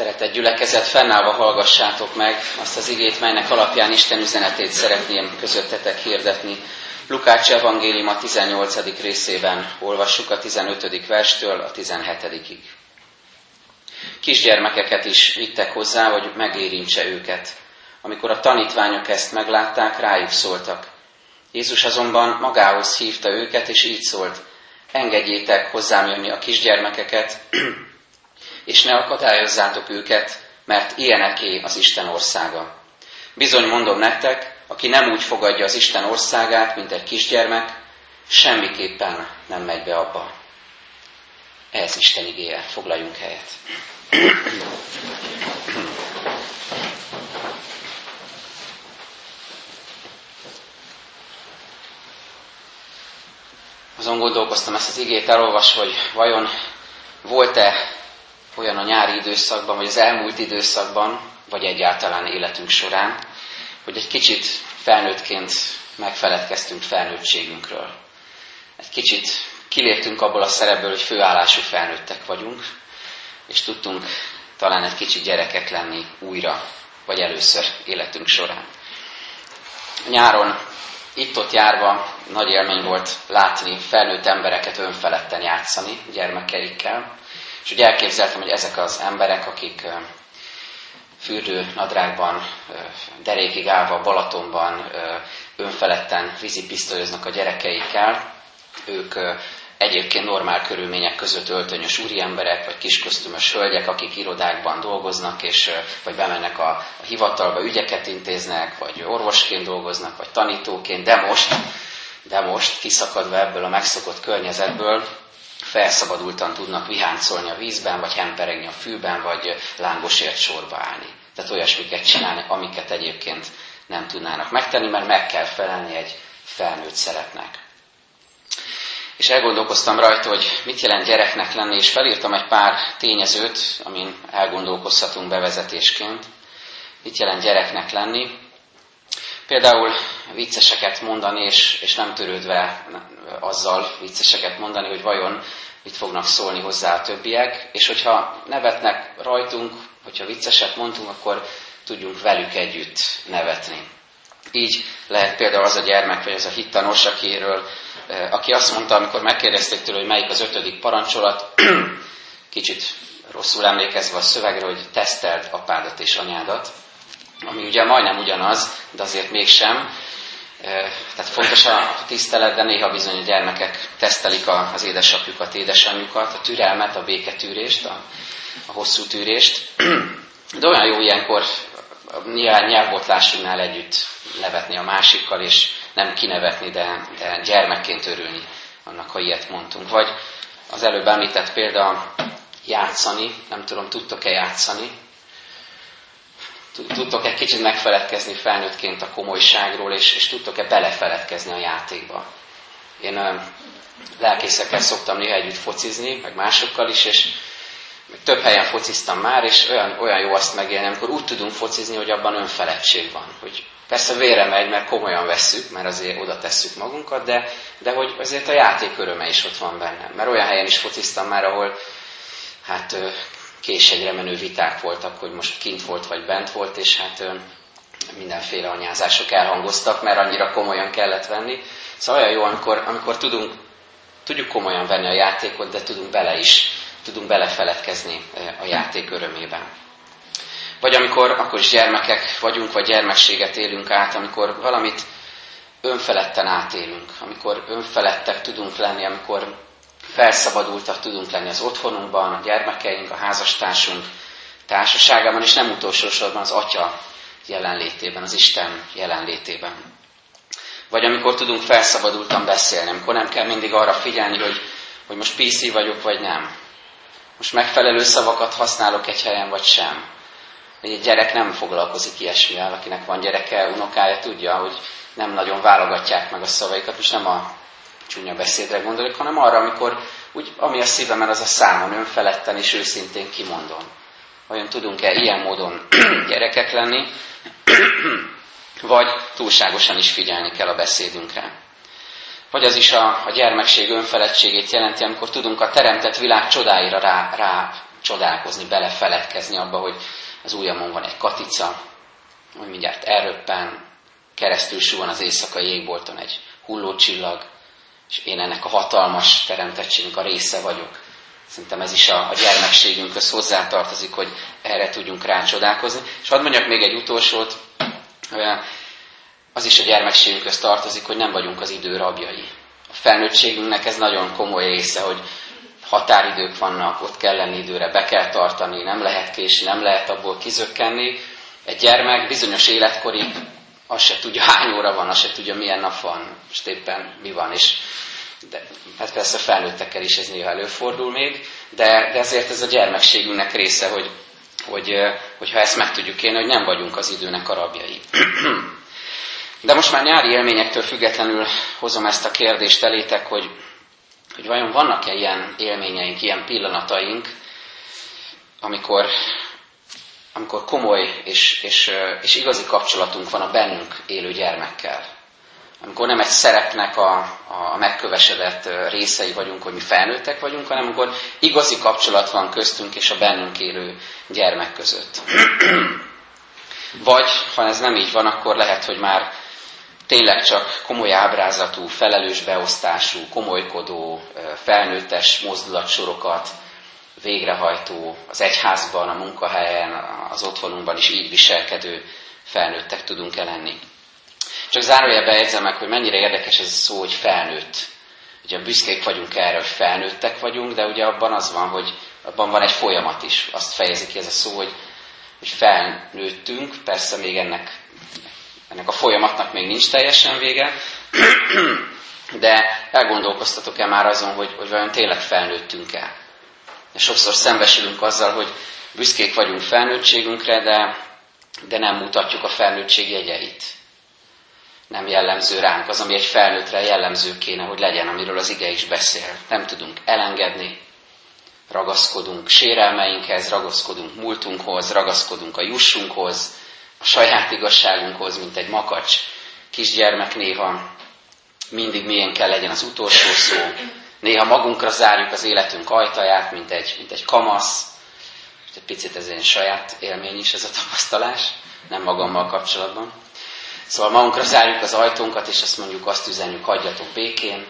Szeretett gyülekezet, fennállva hallgassátok meg azt az igét, melynek alapján Isten üzenetét szeretném közöttetek hirdetni. Lukács evangélium a 18. részében olvassuk a 15. verstől a 17-ig. Kisgyermekeket is vittek hozzá, hogy megérintse őket. Amikor a tanítványok ezt meglátták, rájuk szóltak. Jézus azonban magához hívta őket, és így szólt, engedjétek hozzám jönni a kisgyermekeket, és ne akadályozzátok őket, mert ilyeneké az Isten országa. Bizony mondom nektek, aki nem úgy fogadja az Isten országát, mint egy kisgyermek, semmiképpen nem megy be abba. Ez Isten igéje. Foglaljunk helyet. Azon gondolkoztam ezt az igét elolvasva, hogy vajon volt-e olyan a nyári időszakban, vagy az elmúlt időszakban, vagy egyáltalán életünk során, hogy egy kicsit felnőttként megfeledkeztünk felnőttségünkről. Egy kicsit kiléptünk abból a szerepből, hogy főállású felnőttek vagyunk, és tudtunk talán egy kicsit gyerekek lenni újra, vagy először életünk során. Nyáron itt-ott járva nagy élmény volt látni felnőtt embereket önfeledten játszani gyermekeikkel, és úgy elképzeltem, hogy ezek az emberek, akik fürdő nadrágban, derékig állva Balatonban önfeledten vízipisztolyoznak a gyerekeikkel, ők egyébként normál körülmények között öltönyös úriemberek, vagy kiskosztümös hölgyek, akik irodákban dolgoznak, és vagy bemennek a, a hivatalba, ügyeket intéznek, vagy orvosként dolgoznak, vagy tanítóként, de most, de most kiszakadva ebből a megszokott környezetből, felszabadultan tudnak viháncolni a vízben, vagy hemperegni a fűben, vagy lángosért sorba állni. Tehát olyasmiket csinálni, amiket egyébként nem tudnának megtenni, mert meg kell felelni egy felnőtt szeretnek. És elgondolkoztam rajta, hogy mit jelent gyereknek lenni, és felírtam egy pár tényezőt, amin elgondolkozhatunk bevezetésként. Mit jelent gyereknek lenni? Például vicceseket mondani, és, és nem törődve azzal vicceseket mondani, hogy vajon mit fognak szólni hozzá a többiek, és hogyha nevetnek rajtunk, hogyha vicceset mondunk, akkor tudjunk velük együtt nevetni. Így lehet például az a gyermek, vagy az a hittanos, akiről, eh, aki azt mondta, amikor megkérdezték tőle, hogy melyik az ötödik parancsolat, kicsit rosszul emlékezve a szövegre, hogy teszteld apádat és anyádat, ami ugye majdnem ugyanaz, de azért mégsem, tehát fontos a tisztelet, de néha bizony a gyermekek tesztelik az édesapjukat, édesanyjukat, a türelmet, a béketűrést, a, a hosszú tűrést. De olyan jó ilyenkor nyilván nyelvbotlásunknál együtt nevetni a másikkal, és nem kinevetni, de, de gyermekként örülni annak, ha ilyet mondtunk. Vagy az előbb említett példa játszani, nem tudom, tudtok-e játszani, tudtok egy kicsit megfeledkezni felnőttként a komolyságról, és, és tudtok-e belefeledkezni a játékba. Én lelkészekkel szoktam néha együtt focizni, meg másokkal is, és több helyen fociztam már, és olyan, olyan jó azt megélni, amikor úgy tudunk focizni, hogy abban önfeledtség van. Hogy persze vére megy, mert komolyan vesszük, mert azért oda tesszük magunkat, de, de hogy azért a játék öröme is ott van benne. Mert olyan helyen is fociztam már, ahol hát késegyre menő viták voltak, hogy most kint volt vagy bent volt, és hát mindenféle anyázások elhangoztak, mert annyira komolyan kellett venni. Szóval olyan jó, amikor, amikor tudunk, tudjuk komolyan venni a játékot, de tudunk bele is, tudunk belefeledkezni a játék örömében. Vagy amikor akkor is gyermekek vagyunk, vagy gyermekséget élünk át, amikor valamit önfeledten átélünk, amikor önfeledtek tudunk lenni, amikor felszabadultak tudunk lenni az otthonunkban, a gyermekeink, a házastársunk társaságában, és nem utolsó sorban az Atya jelenlétében, az Isten jelenlétében. Vagy amikor tudunk felszabadultan beszélni, amikor nem kell mindig arra figyelni, hogy, hogy most PC vagyok, vagy nem. Most megfelelő szavakat használok egy helyen, vagy sem. Egy gyerek nem foglalkozik ilyesmivel, akinek van gyereke, unokája tudja, hogy nem nagyon válogatják meg a szavaikat. Most nem a csúnya beszédre gondolok, hanem arra, amikor úgy, ami a szívemen, az a számon önfeledten és őszintén kimondom. Vajon tudunk-e ilyen módon gyerekek lenni, vagy túlságosan is figyelni kell a beszédünkre. Vagy az is a, a gyermekség önfeledtségét jelenti, amikor tudunk a teremtett világ csodáira rá, rá csodálkozni, belefeledkezni abba, hogy az ujjamon van egy katica, hogy mindjárt elröppen, keresztül suhan az éjszakai jégbolton egy hullócsillag, és én ennek a hatalmas teremtettségnek a része vagyok. Szerintem ez is a, a gyermekségünkhöz hozzátartozik, hogy erre tudjunk rácsodálkozni. És hadd mondjak még egy utolsót, az is a gyermekségünkhöz tartozik, hogy nem vagyunk az idő rabjai. A felnőttségünknek ez nagyon komoly része, hogy határidők vannak, ott kell lenni időre, be kell tartani, nem lehet késni, nem lehet abból kizökkenni. Egy gyermek bizonyos életkorig azt se tudja, hány óra van, azt se tudja, milyen nap van, most éppen mi van, és de, hát persze felnőttekkel is ez néha előfordul még, de, de ezért ez a gyermekségünknek része, hogy, hogy, hogyha ezt meg tudjuk élni, hogy nem vagyunk az időnek a rabjai. De most már nyári élményektől függetlenül hozom ezt a kérdést elétek, hogy, hogy vajon vannak-e ilyen élményeink, ilyen pillanataink, amikor, amikor komoly és, és, és igazi kapcsolatunk van a bennünk élő gyermekkel. Amikor nem egy szerepnek a, a megkövesedett részei vagyunk, hogy mi felnőttek vagyunk, hanem amikor igazi kapcsolat van köztünk és a bennünk élő gyermek között. Vagy, ha ez nem így van, akkor lehet, hogy már tényleg csak komoly ábrázatú, felelős beosztású, komolykodó, felnőttes mozdulatsorokat végrehajtó, az egyházban, a munkahelyen, az otthonunkban is így viselkedő felnőttek tudunk -e lenni. Csak zárójelben jegyzem meg, hogy mennyire érdekes ez a szó, hogy felnőtt. Ugye büszkék vagyunk erre, hogy felnőttek vagyunk, de ugye abban az van, hogy abban van egy folyamat is. Azt fejezi ki ez a szó, hogy, hogy felnőttünk, persze még ennek ennek a folyamatnak még nincs teljesen vége, de elgondolkoztatok-e már azon, hogy, hogy vajon tényleg felnőttünk-e? Sokszor szembesülünk azzal, hogy büszkék vagyunk felnőttségünkre, de, de nem mutatjuk a felnőttség jegyeit. Nem jellemző ránk az, ami egy felnőttre jellemző kéne, hogy legyen, amiről az ige is beszél. Nem tudunk elengedni, ragaszkodunk sérelmeinkhez, ragaszkodunk múltunkhoz, ragaszkodunk a jussunkhoz, a saját igazságunkhoz, mint egy makacs kisgyermek néha mindig milyen kell legyen az utolsó szó. Néha magunkra zárjuk az életünk ajtaját, mint egy, mint egy kamasz. És egy picit ez egy saját élmény is ez a tapasztalás, nem magammal kapcsolatban. Szóval magunkra zárjuk az ajtónkat, és azt mondjuk, azt üzenjük, hagyjatok békén.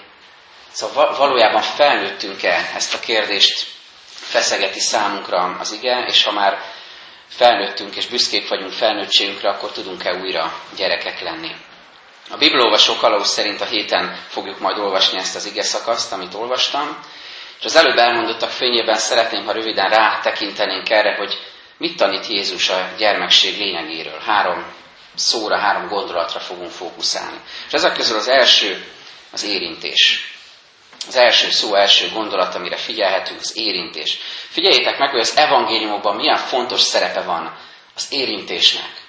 Szóval valójában felnőttünk-e ezt a kérdést feszegeti számunkra az ige, és ha már felnőttünk és büszkék vagyunk felnőttségünkre, akkor tudunk-e újra gyerekek lenni. A Bibliolvasó kalauz szerint a héten fogjuk majd olvasni ezt az ige szakaszt, amit olvastam, és az előbb elmondottak fényében szeretném, ha röviden rátekintenénk erre, hogy mit tanít Jézus a gyermekség lényegéről. Három szóra, három gondolatra fogunk fókuszálni. És ezek közül az első az érintés. Az első szó, első gondolat, amire figyelhetünk, az érintés. Figyeljétek meg, hogy az evangéliumokban milyen fontos szerepe van az érintésnek.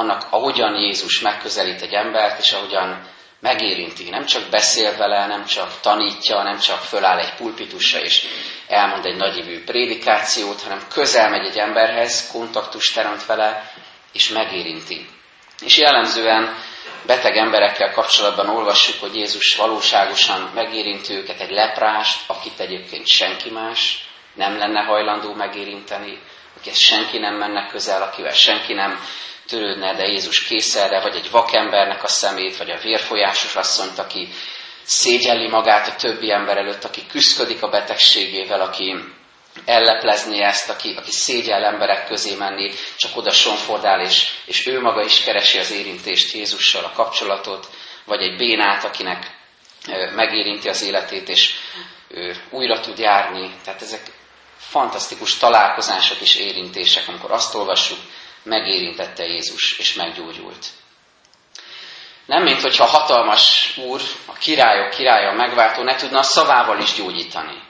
Annak, ahogyan Jézus megközelít egy embert, és ahogyan megérinti. Nem csak beszél vele, nem csak tanítja, nem csak föláll egy pulpitusra és elmond egy nagyívű prédikációt, hanem közel megy egy emberhez, kontaktus teremt vele, és megérinti. És jellemzően beteg emberekkel kapcsolatban olvassuk, hogy Jézus valóságosan megérinti őket, egy leprást, akit egyébként senki más nem lenne hajlandó megérinteni, akihez senki nem menne közel, akivel senki nem törődne, de Jézus kész erre, vagy egy vakembernek a szemét, vagy a vérfolyásos asszonyt, aki szégyelli magát a többi ember előtt, aki küzdködik a betegségével, aki elleplezni ezt, aki, aki szégyel emberek közé menni, csak oda sonfordál, és, és ő maga is keresi az érintést Jézussal, a kapcsolatot, vagy egy bénát, akinek megérinti az életét, és ő újra tud járni. Tehát ezek fantasztikus találkozások és érintések, amikor azt olvassuk, megérintette Jézus, és meggyógyult. Nem, mint hogyha hatalmas úr, a királyok királya, a megváltó ne tudna a szavával is gyógyítani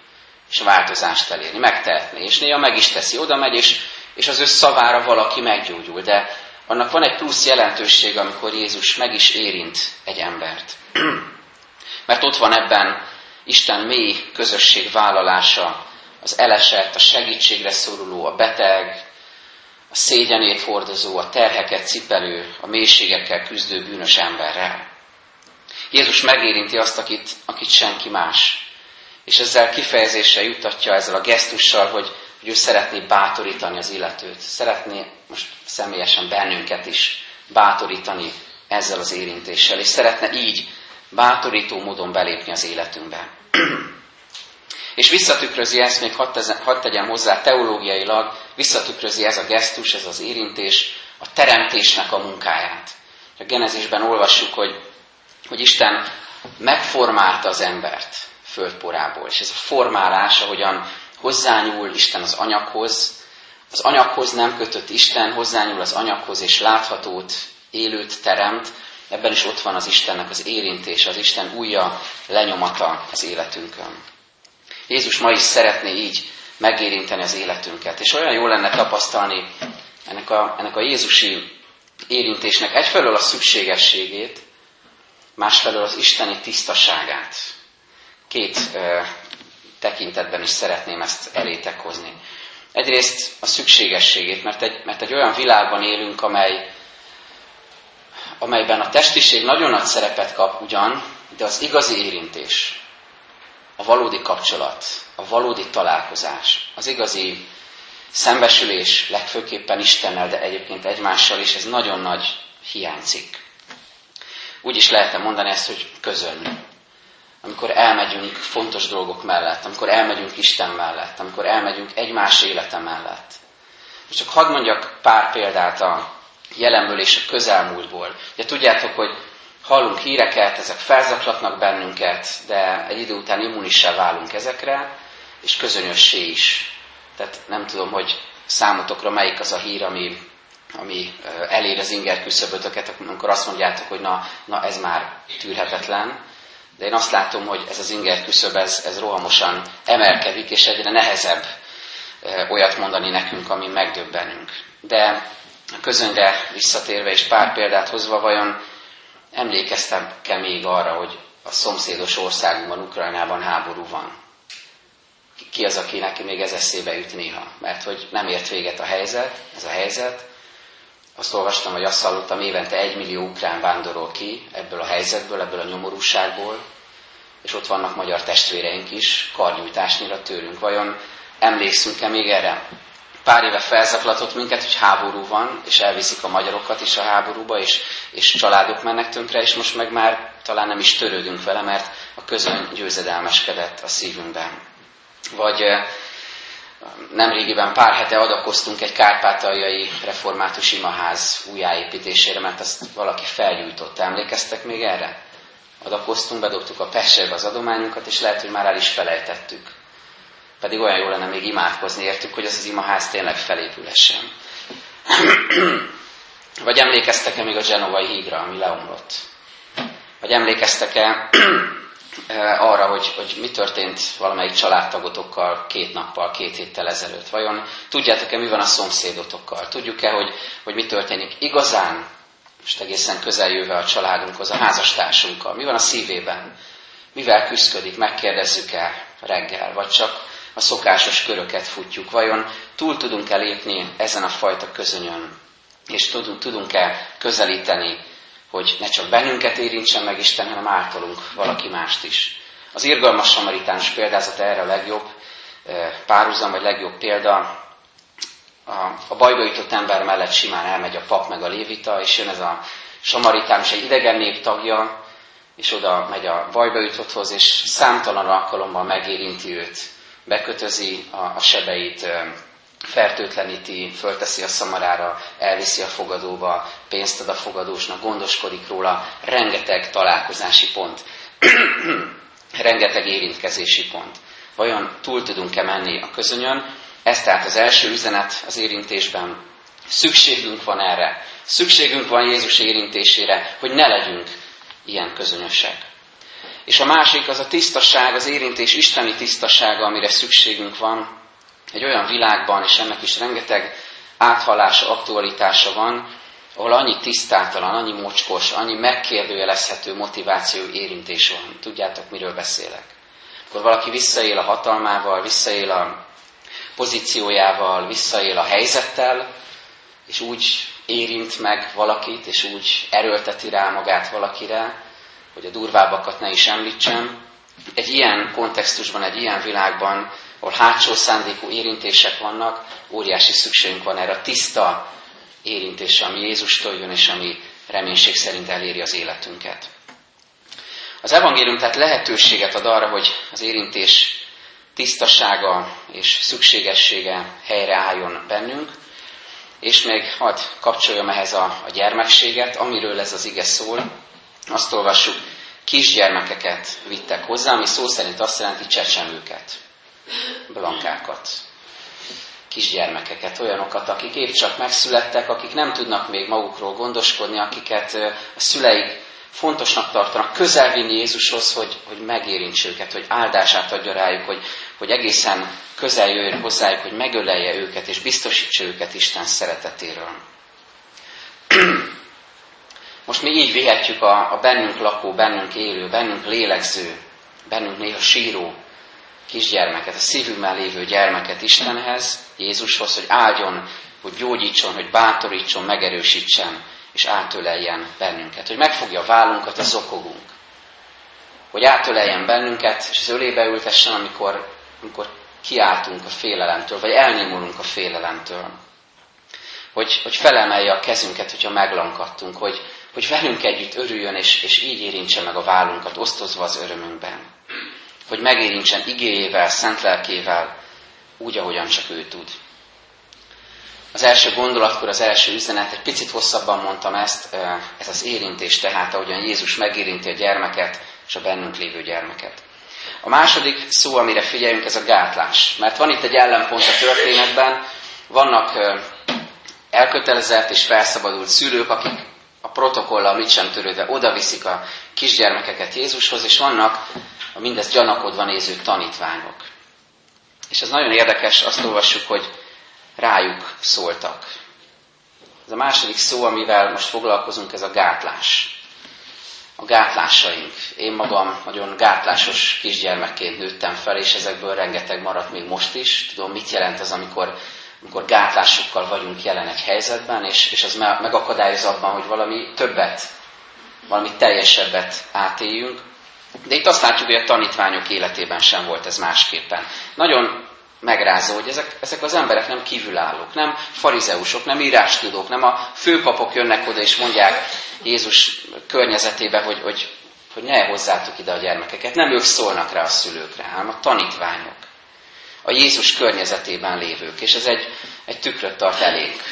és változást elérni. Megtehetné, és néha meg is teszi, oda megy, és, és az ő szavára valaki meggyógyul. De annak van egy plusz jelentőség, amikor Jézus meg is érint egy embert. Mert ott van ebben Isten mély közösség vállalása, az elesett, a segítségre szoruló, a beteg, a szégyenét hordozó, a terheket cipelő, a mélységekkel küzdő bűnös emberrel. Jézus megérinti azt, akit, akit senki más és ezzel kifejezésre jutatja ezzel a gesztussal, hogy hogy ő szeretné bátorítani az illetőt, szeretné most személyesen bennünket is bátorítani ezzel az érintéssel, és szeretne így bátorító módon belépni az életünkbe. és visszatükrözi ezt, még hadd, hadd tegyem hozzá teológiailag, visszatükrözi ez a gesztus, ez az érintés, a teremtésnek a munkáját. A Genezisben olvassuk, hogy, hogy Isten megformálta az embert földporából, és ez a formálás, ahogyan hozzányúl Isten az anyaghoz, az anyaghoz nem kötött Isten, hozzányúl az anyaghoz, és láthatót, élőt teremt, ebben is ott van az Istennek az érintése, az Isten újja lenyomata az életünkön. Jézus ma is szeretné így megérinteni az életünket, és olyan jó lenne tapasztalni ennek a, ennek a Jézusi érintésnek egyfelől a szükségességét, másfelől az isteni tisztaságát. Két ö, tekintetben is szeretném ezt elétek hozni. Egyrészt a szükségességét, mert egy, mert egy olyan világban élünk, amely, amelyben a testiség nagyon nagy szerepet kap ugyan, de az igazi érintés, a valódi kapcsolat, a valódi találkozás, az igazi szembesülés legfőképpen Istennel, de egyébként egymással is, ez nagyon nagy hiányzik. Úgy is lehetne mondani ezt, hogy közön. Amikor elmegyünk fontos dolgok mellett, amikor elmegyünk Isten mellett, amikor elmegyünk egymás élete mellett. És csak hadd mondjak pár példát a jelenből és a közelmúltból. Ugye tudjátok, hogy hallunk híreket, ezek felzaklatnak bennünket, de egy idő után immunissá válunk ezekre, és közönössé is. Tehát nem tudom, hogy számotokra melyik az a hír, ami, ami elér az inger küszöbötöket, amikor azt mondjátok, hogy na, na ez már tűrhetetlen. De én azt látom, hogy ez az inger küszöb, ez, ez rohamosan emelkedik, és egyre nehezebb olyat mondani nekünk, ami megdöbbenünk. De a visszatérve és pár példát hozva, vajon emlékeztem-e még arra, hogy a szomszédos országunkban, Ukrajnában háború van? ki az, aki neki még ez eszébe jut néha. Mert hogy nem ért véget a helyzet, ez a helyzet. Azt olvastam, hogy azt hallottam, évente egy millió ukrán vándorol ki ebből a helyzetből, ebből a nyomorúságból, és ott vannak magyar testvéreink is, karnyújtásnyira tőlünk. Vajon emlékszünk-e még erre? Pár éve felzaklatott minket, hogy háború van, és elviszik a magyarokat is a háborúba, és, és családok mennek tönkre, és most meg már talán nem is törődünk vele, mert a közön győzedelmeskedett a szívünkben. Vagy nemrégiben pár hete adakoztunk egy kárpátaljai református imaház újjáépítésére, mert azt valaki felgyújtotta. Emlékeztek még erre? Adakoztunk, bedobtuk a pesserbe az adományunkat, és lehet, hogy már el is felejtettük. Pedig olyan jó lenne még imádkozni értük, hogy ez az imaház tényleg felépülessen. Vagy emlékeztek-e még a genovai hídra, ami leomlott? Vagy emlékeztek-e arra, hogy, hogy mi történt valamelyik családtagotokkal két nappal, két héttel ezelőtt. Vajon tudjátok-e, mi van a szomszédotokkal? Tudjuk-e, hogy, hogy mi történik igazán, most egészen közeljöve a családunkhoz, a házastársunkkal? Mi van a szívében? Mivel küzdködik? Megkérdezzük-e reggel? Vagy csak a szokásos köröket futjuk? Vajon túl tudunk-e lépni ezen a fajta közönyön? És tudunk-e közelíteni hogy ne csak bennünket érintsen meg Isten, hanem általunk valaki mást is. Az irgalmas samaritánus példázat erre a legjobb párhuzam, vagy legjobb példa. A, a bajba jutott ember mellett simán elmegy a pap meg a lévita, és jön ez a samaritánus, egy idegen nép tagja, és oda megy a bajba jutotthoz, és számtalan alkalommal megérinti őt, bekötözi a, a sebeit, fertőtleníti, fölteszi a szamarára, elviszi a fogadóba, pénzt ad a fogadósnak, gondoskodik róla, rengeteg találkozási pont, rengeteg érintkezési pont. Vajon túl tudunk-e menni a közönyön? Ez tehát az első üzenet az érintésben. Szükségünk van erre. Szükségünk van Jézus érintésére, hogy ne legyünk ilyen közönösek. És a másik az a tisztaság, az érintés isteni tisztasága, amire szükségünk van, egy olyan világban, és ennek is rengeteg áthallása, aktualitása van, ahol annyi tisztátalan, annyi mocskos, annyi megkérdőjelezhető motiváció, érintés van. Tudjátok, miről beszélek? Akkor valaki visszaél a hatalmával, visszaél a pozíciójával, visszaél a helyzettel, és úgy érint meg valakit, és úgy erőlteti rá magát valakire, hogy a durvábbakat ne is említsem. Egy ilyen kontextusban, egy ilyen világban ahol hátsó szándékú érintések vannak, óriási szükségünk van erre a tiszta érintésre, ami Jézustól jön, és ami reménység szerint eléri az életünket. Az evangélium tehát lehetőséget ad arra, hogy az érintés tisztasága és szükségessége helyreálljon bennünk, és még hadd kapcsoljam ehhez a, a gyermekséget, amiről ez az ige szól. Azt olvassuk, kisgyermekeket vittek hozzá, ami szó szerint azt jelenti csecsemőket, blankákat, kisgyermekeket, olyanokat, akik épp csak megszülettek, akik nem tudnak még magukról gondoskodni, akiket a szüleik fontosnak tartanak közel vinni Jézushoz, hogy, hogy megérints őket, hogy áldását adja rájuk, hogy, hogy egészen közel jöjjön hozzájuk, hogy megölelje őket, és biztosítsa őket Isten szeretetéről. Most mi így vihetjük a, a bennünk lakó, bennünk élő, bennünk lélegző, bennünk néha síró kisgyermeket, a szívünkben lévő gyermeket Istenhez, Jézushoz, hogy áldjon, hogy gyógyítson, hogy bátorítson, megerősítsen, és átöleljen bennünket. Hogy megfogja a vállunkat, a zokogunk. Hogy átöleljen bennünket, és az ölébe ültessen, amikor, amikor kiáltunk a félelemtől, vagy elnémulunk a félelemtől. Hogy, hogy felemelje a kezünket, hogyha meglankadtunk, hogy, hogy velünk együtt örüljön, és, és így érintse meg a vállunkat, osztozva az örömünkben. Hogy megérintsen igéjével, szent lelkével, úgy, ahogyan csak ő tud. Az első gondolatkor, az első üzenet, egy picit hosszabban mondtam ezt, ez az érintés tehát, ahogyan Jézus megérinti a gyermeket és a bennünk lévő gyermeket. A második szó, amire figyeljünk, ez a gátlás. Mert van itt egy ellenpont a történetben, vannak elkötelezett és felszabadult szülők, akik a protokollal mit sem törődve oda viszik a kisgyermekeket Jézushoz, és vannak a mindezt gyanakodva néző tanítványok. És ez nagyon érdekes, azt olvassuk, hogy rájuk szóltak. Ez a második szó, amivel most foglalkozunk, ez a gátlás. A gátlásaink. Én magam nagyon gátlásos kisgyermekként nőttem fel, és ezekből rengeteg maradt még most is. Tudom, mit jelent az, amikor, amikor gátlásokkal vagyunk jelen egy helyzetben, és, és az megakadályoz abban, hogy valami többet, valami teljesebbet átéljünk. De itt azt látjuk, hogy a tanítványok életében sem volt ez másképpen. Nagyon megrázó, hogy ezek, ezek az emberek nem kívülállók, nem farizeusok, nem írástudók, nem a főpapok jönnek oda és mondják Jézus környezetébe, hogy, hogy, hogy ne hozzátok ide a gyermekeket. Nem ők szólnak rá a szülőkre, hanem a tanítványok. A Jézus környezetében lévők. És ez egy, egy tükröt tart elénk.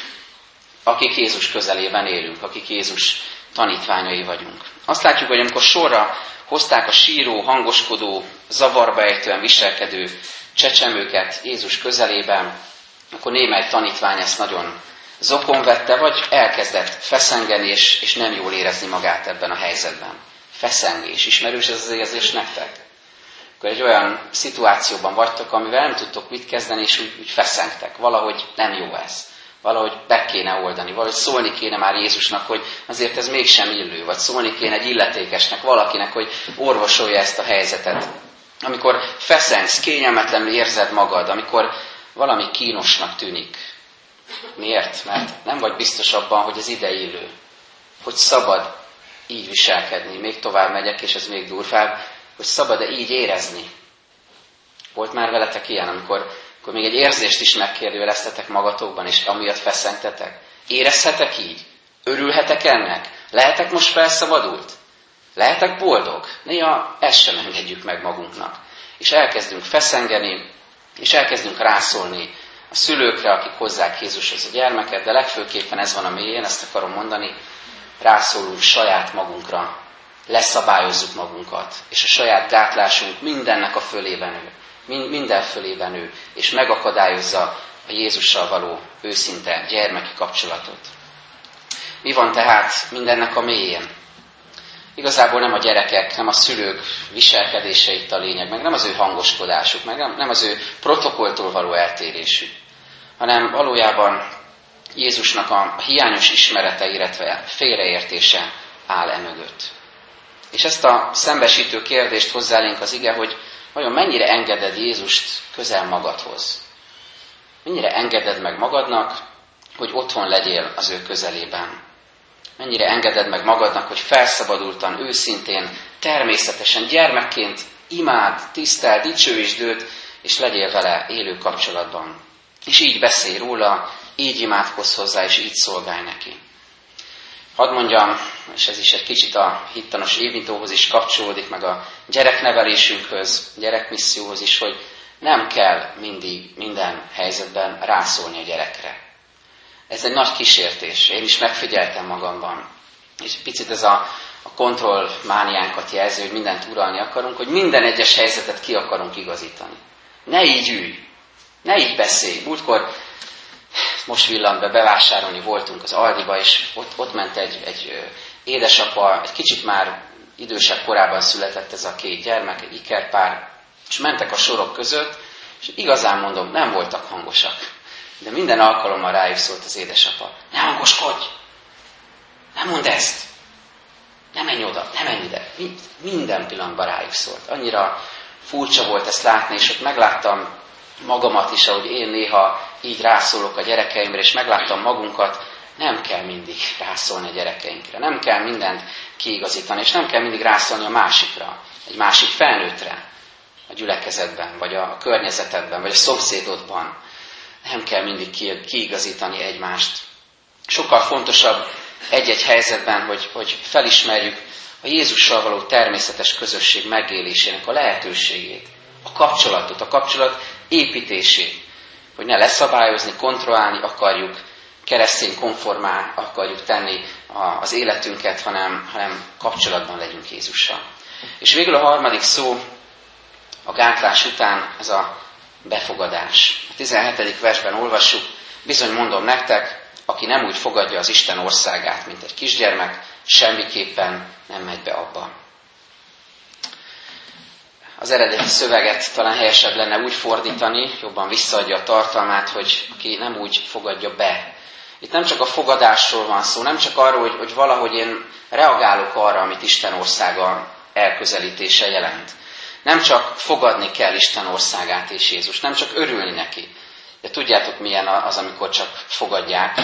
Akik Jézus közelében élünk, akik Jézus tanítványai vagyunk. Azt látjuk, hogy amikor sorra hozták a síró, hangoskodó, zavarba ejtően viselkedő csecsemőket Jézus közelében, akkor némely tanítvány ezt nagyon zokon vette, vagy elkezdett feszengeni, és, és nem jól érezni magát ebben a helyzetben. Feszengés. Ismerős ez az érzés nektek? Akkor egy olyan szituációban vagytok, amivel nem tudtok mit kezdeni, és úgy, úgy feszengtek. Valahogy nem jó ez. Valahogy be kéne oldani, valahogy szólni kéne már Jézusnak, hogy azért ez mégsem illő, vagy szólni kéne egy illetékesnek, valakinek, hogy orvosolja ezt a helyzetet amikor feszengsz, kényelmetlenül érzed magad, amikor valami kínosnak tűnik. Miért? Mert nem vagy biztos abban, hogy ez ideillő, hogy szabad így viselkedni. Még tovább megyek, és ez még durvább, hogy szabad-e így érezni. Volt már veletek ilyen, amikor, amikor még egy érzést is megkérdőjeleztetek magatokban, és amiatt feszengtetek? Érezhetek így? Örülhetek ennek? Lehetek most felszabadult? Lehetek boldog? Néha ezt sem engedjük meg magunknak. És elkezdünk feszengeni, és elkezdünk rászólni a szülőkre, akik hozzák Jézushoz a gyermeket, de legfőképpen ez van a mélyén, ezt akarom mondani, rászólunk saját magunkra, leszabályozzuk magunkat, és a saját gátlásunk mindennek a fölében ő, minden fölében ő, és megakadályozza a Jézussal való őszinte gyermeki kapcsolatot. Mi van tehát mindennek a mélyén? Igazából nem a gyerekek, nem a szülők viselkedése itt a lényeg, meg nem az ő hangoskodásuk, meg nem, az ő protokolltól való eltérésük, hanem valójában Jézusnak a hiányos ismerete, illetve félreértése áll emögött. És ezt a szembesítő kérdést hozzálénk az ige, hogy vajon mennyire engeded Jézust közel magadhoz? Mennyire engeded meg magadnak, hogy otthon legyél az ő közelében? mennyire engeded meg magadnak, hogy felszabadultan, őszintén, természetesen, gyermekként imád, tisztel, dicsőítsd őt, és legyél vele élő kapcsolatban. És így beszélj róla, így imádkozz hozzá, és így szolgálj neki. Hadd mondjam, és ez is egy kicsit a hittanos évintóhoz is kapcsolódik, meg a gyereknevelésünkhöz, gyerekmisszióhoz is, hogy nem kell mindig minden helyzetben rászólni a gyerekre. Ez egy nagy kísértés. Én is megfigyeltem magamban. És picit ez a, a kontrollmániánkat jelzi, hogy mindent uralni akarunk, hogy minden egyes helyzetet ki akarunk igazítani. Ne így ülj, ne így beszélj. Múltkor most villant be, bevásárolni voltunk az Aldiba, és ott, ott ment egy, egy édesapa, egy kicsit már idősebb korában született ez a két gyermek, egy ikerpár, és mentek a sorok között, és igazán mondom, nem voltak hangosak. De minden alkalommal rájuk szólt az édesapa, ne hangoskodj! Nem mondd ezt! Nem menj oda, nem menj ide. Minden pillanatban rájuk szólt. Annyira furcsa volt ezt látni, és ott megláttam magamat is, ahogy én néha így rászólok a gyerekeimre, és megláttam magunkat, nem kell mindig rászólni a gyerekeinkre, nem kell mindent kiigazítani, és nem kell mindig rászólni a másikra, egy másik felnőttre, a gyülekezetben, vagy a környezetedben, vagy a szomszédodban. Nem kell mindig kiigazítani egymást. Sokkal fontosabb egy-egy helyzetben, hogy, hogy felismerjük a Jézussal való természetes közösség megélésének a lehetőségét, a kapcsolatot, a kapcsolat építését, hogy ne leszabályozni, kontrollálni akarjuk, keresztény konformál akarjuk tenni az életünket, hanem, hanem kapcsolatban legyünk Jézussal. És végül a harmadik szó, a gátlás után ez a befogadás. A 17. versben olvassuk, bizony mondom nektek, aki nem úgy fogadja az Isten országát, mint egy kisgyermek, semmiképpen nem megy be abba. Az eredeti szöveget talán helyesebb lenne úgy fordítani, jobban visszaadja a tartalmát, hogy aki nem úgy fogadja be. Itt nem csak a fogadásról van szó, nem csak arról, hogy, hogy valahogy én reagálok arra, amit Isten országa elközelítése jelent. Nem csak fogadni kell Isten országát és Jézus, nem csak örülni neki. De tudjátok, milyen az, amikor csak fogadják.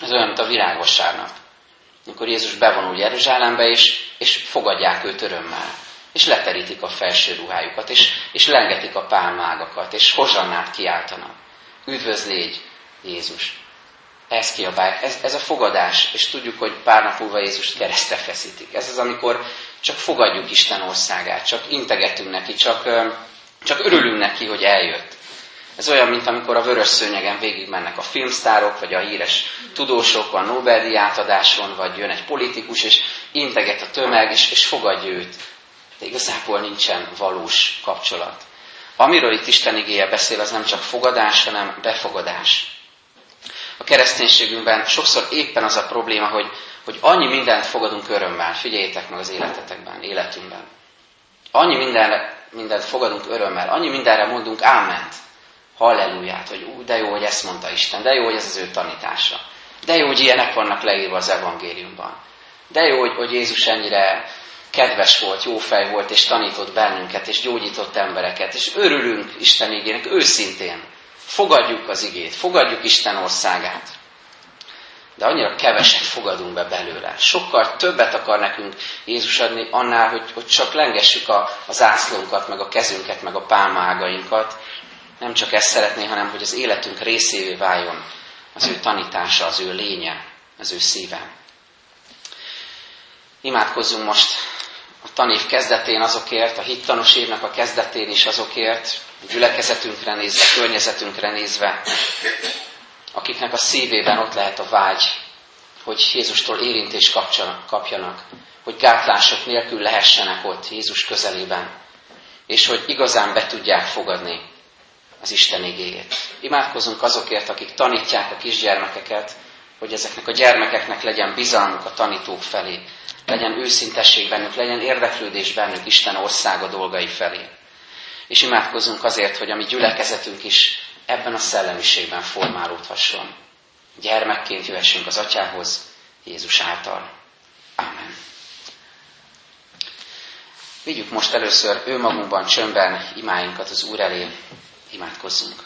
Ez olyan, mint a virágvasárnap. Amikor Jézus bevonul Jeruzsálembe, és, és fogadják őt örömmel és leterítik a felső ruhájukat, és, és lengetik a pálmágakat, és hozsannát kiáltanak. Üdvözlégy, Jézus! Ez kiabálják, ez, ez a fogadás, és tudjuk, hogy pár nap múlva Jézust keresztre feszítik. Ez az, amikor csak fogadjuk Isten országát, csak integetünk neki, csak, csak örülünk neki, hogy eljött. Ez olyan, mint amikor a vörös szőnyegen végigmennek a filmsztárok, vagy a híres tudósok a Nobel-díj átadáson, vagy jön egy politikus, és integet a tömeg, és, és fogadja őt de igazából nincsen valós kapcsolat. Amiről itt Isten igéje beszél, az nem csak fogadás, hanem befogadás. A kereszténységünkben sokszor éppen az a probléma, hogy, hogy annyi mindent fogadunk örömmel. Figyeljétek meg az életetekben, életünkben. Annyi mindenre, mindent fogadunk örömmel, annyi mindenre mondunk áment, halleluját, hogy ú, de jó, hogy ezt mondta Isten, de jó, hogy ez az ő tanítása. De jó, hogy ilyenek vannak leírva az evangéliumban. De jó, hogy, hogy Jézus ennyire kedves volt, jó fej volt, és tanított bennünket, és gyógyított embereket, és örülünk Isten igének őszintén. Fogadjuk az igét, fogadjuk Isten országát. De annyira keveset fogadunk be belőle. Sokkal többet akar nekünk Jézus adni annál, hogy, hogy csak lengessük a, az ászlónkat, meg a kezünket, meg a pálmágainkat. Nem csak ezt szeretné, hanem hogy az életünk részévé váljon az ő tanítása, az ő lénye, az ő szíve. Imádkozzunk most a tanév kezdetén azokért, a hittanos évnek a kezdetén is azokért, a gyülekezetünkre nézve, a környezetünkre nézve, akiknek a szívében ott lehet a vágy, hogy Jézustól érintést kapjanak, hogy gátlások nélkül lehessenek ott Jézus közelében, és hogy igazán be tudják fogadni az Isten igéjét. Imádkozunk azokért, akik tanítják a kisgyermekeket, hogy ezeknek a gyermekeknek legyen bizalmuk a tanítók felé, legyen őszintesség bennük, legyen érdeklődés bennük Isten országa dolgai felé. És imádkozunk azért, hogy a mi gyülekezetünk is ebben a szellemiségben formálódhasson. Gyermekként jöhessünk az Atyához Jézus által. Amen. Vigyük most először ő magunkban csöndben imáinkat az Úr elé. Imádkozzunk.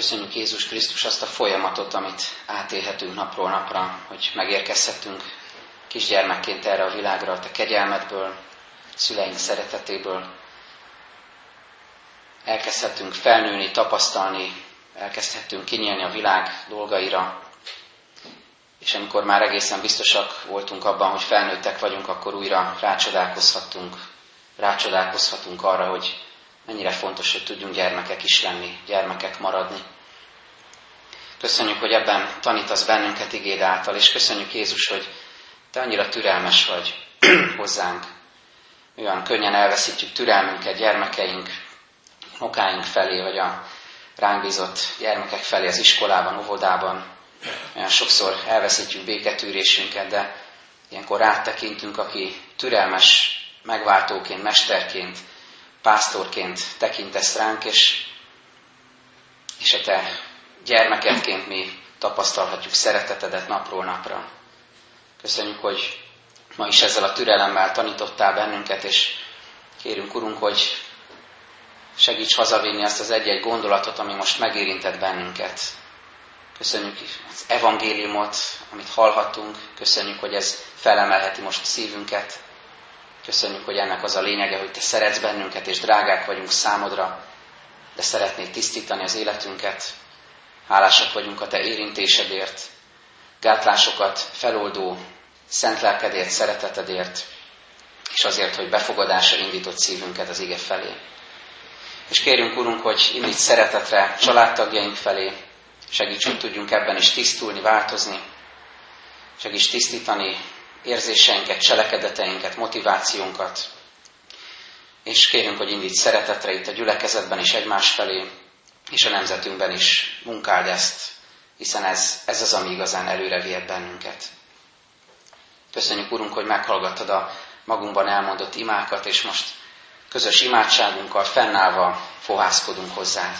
Köszönjük Jézus Krisztus azt a folyamatot, amit átélhetünk napról napra, hogy megérkezhetünk kisgyermekként erre a világra, a te kegyelmedből, szüleink szeretetéből. Elkezdhetünk felnőni, tapasztalni, elkezdhetünk kinyílni a világ dolgaira, és amikor már egészen biztosak voltunk abban, hogy felnőttek vagyunk, akkor újra rácsodálkozhatunk, rácsodálkozhatunk arra, hogy mennyire fontos, hogy tudjunk gyermekek is lenni, gyermekek maradni. Köszönjük, hogy ebben tanítasz bennünket igéd által, és köszönjük Jézus, hogy te annyira türelmes vagy hozzánk. Olyan könnyen elveszítjük türelmünket gyermekeink, okáink felé, vagy a ránk bízott gyermekek felé az iskolában, óvodában. Olyan sokszor elveszítjük béketűrésünket, de ilyenkor rátekintünk, aki türelmes megváltóként, mesterként, pásztorként tekintesz ránk, és, és a te gyermekedként mi tapasztalhatjuk szeretetedet napról napra. Köszönjük, hogy ma is ezzel a türelemmel tanítottál bennünket, és kérünk, Urunk, hogy segíts hazavinni azt az egy-egy gondolatot, ami most megérintett bennünket. Köszönjük az evangéliumot, amit hallhattunk, köszönjük, hogy ez felemelheti most a szívünket, Köszönjük, hogy ennek az a lényege, hogy Te szeretsz bennünket, és drágák vagyunk számodra, de szeretnéd tisztítani az életünket. Hálásak vagyunk a Te érintésedért, gátlásokat feloldó, szent lelkedért, szeretetedért, és azért, hogy befogadásra indított szívünket az ige felé. És kérjünk, Urunk, hogy indíts szeretetre családtagjaink felé, segíts, hogy tudjunk ebben is tisztulni, változni, segíts tisztítani érzéseinket, cselekedeteinket, motivációnkat. És kérünk, hogy indíts szeretetre itt a gyülekezetben is egymás felé, és a nemzetünkben is munkáld ezt, hiszen ez, ez az, ami igazán előre vihet bennünket. Köszönjük, Urunk, hogy meghallgattad a magunkban elmondott imákat, és most közös imádságunkkal fennállva fohászkodunk hozzád.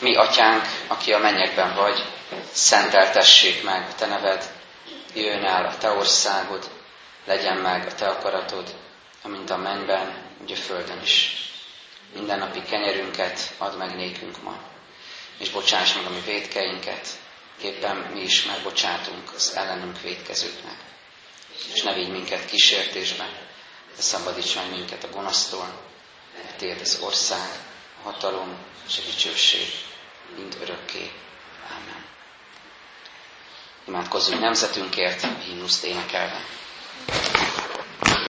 Mi, Atyánk, aki a mennyekben vagy, szenteltessék meg a Te neved, jöjjön el a Te országod, legyen meg a Te akaratod, amint a mennyben, úgy a földön is. Minden napi kenyerünket add meg nékünk ma, és bocsáss meg a mi védkeinket, éppen mi is megbocsátunk az ellenünk védkezőknek. És ne vigy minket kísértésbe, de szabadíts meg minket a gonosztól, mert az ország, a hatalom és a dicsőség mind örökké. Amen. Imádkozzunk nemzetünkért, himnuszt énekelve.